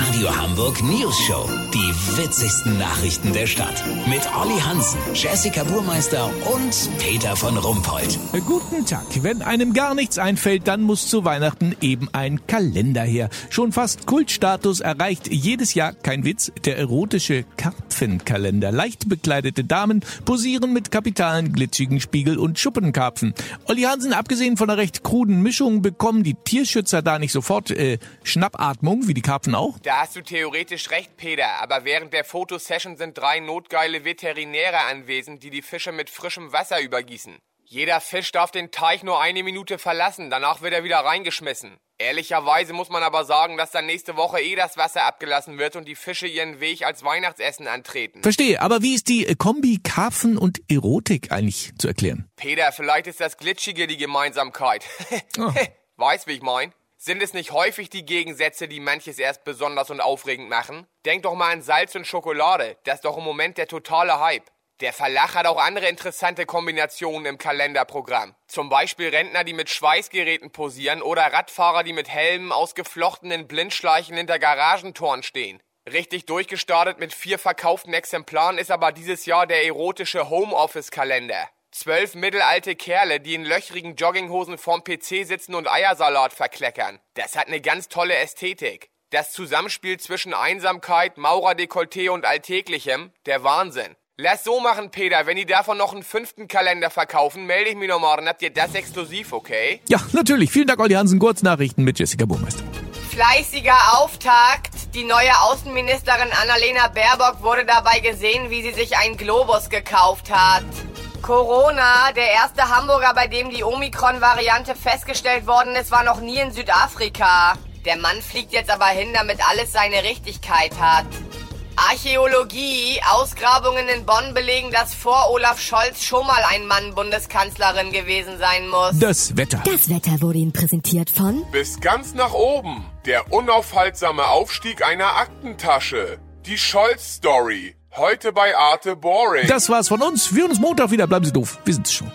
Radio Hamburg News Show. Die witzigsten Nachrichten der Stadt. Mit Olli Hansen, Jessica Burmeister und Peter von Rumpold. Guten Tag. Wenn einem gar nichts einfällt, dann muss zu Weihnachten eben ein Kalender her. Schon fast Kultstatus erreicht jedes Jahr, kein Witz, der erotische Karpfenkalender. Leicht bekleidete Damen posieren mit kapitalen, glitschigen Spiegel- und Schuppenkarpfen. Olli Hansen, abgesehen von einer recht kruden Mischung, bekommen die Tierschützer da nicht sofort äh, Schnappatmung, wie die Karpfen auch? Da hast du theoretisch recht, Peter, aber während der Fotosession sind drei notgeile Veterinäre anwesend, die die Fische mit frischem Wasser übergießen. Jeder Fisch darf den Teich nur eine Minute verlassen, danach wird er wieder reingeschmissen. Ehrlicherweise muss man aber sagen, dass dann nächste Woche eh das Wasser abgelassen wird und die Fische ihren Weg als Weihnachtsessen antreten. Verstehe, aber wie ist die äh, Kombi Karpfen und Erotik eigentlich zu erklären? Peter, vielleicht ist das Glitschige die Gemeinsamkeit. Oh. Weißt, wie ich mein? Sind es nicht häufig die Gegensätze, die manches erst besonders und aufregend machen? Denk doch mal an Salz und Schokolade. Das ist doch im Moment der totale Hype. Der Verlach hat auch andere interessante Kombinationen im Kalenderprogramm. Zum Beispiel Rentner, die mit Schweißgeräten posieren oder Radfahrer, die mit Helmen aus geflochtenen Blindschleichen hinter Garagentoren stehen. Richtig durchgestartet mit vier verkauften Exemplaren ist aber dieses Jahr der erotische Homeoffice-Kalender. Zwölf mittelalte Kerle, die in löchrigen Jogginghosen vorm PC sitzen und Eiersalat verkleckern. Das hat eine ganz tolle Ästhetik. Das Zusammenspiel zwischen Einsamkeit, Maurerdekolleté und Alltäglichem, der Wahnsinn. Lass so machen, Peter. Wenn die davon noch einen fünften Kalender verkaufen, melde ich mich noch morgen. Habt ihr das exklusiv, okay? Ja, natürlich. Vielen Dank, Olli Hansen. Kurznachrichten mit Jessica Burmeister. Fleißiger Auftakt. Die neue Außenministerin Annalena Baerbock wurde dabei gesehen, wie sie sich einen Globus gekauft hat. Corona, der erste Hamburger, bei dem die Omikron-Variante festgestellt worden ist, war noch nie in Südafrika. Der Mann fliegt jetzt aber hin, damit alles seine Richtigkeit hat. Archäologie. Ausgrabungen in Bonn belegen, dass vor Olaf Scholz schon mal ein Mann Bundeskanzlerin gewesen sein muss. Das Wetter. Das Wetter wurde Ihnen präsentiert von Bis ganz nach oben. Der unaufhaltsame Aufstieg einer Aktentasche. Die Scholz-Story. Heute bei Arte Boring. Das war's von uns. Wir hören uns Montag wieder. Bleiben Sie doof. Wir sind's schon.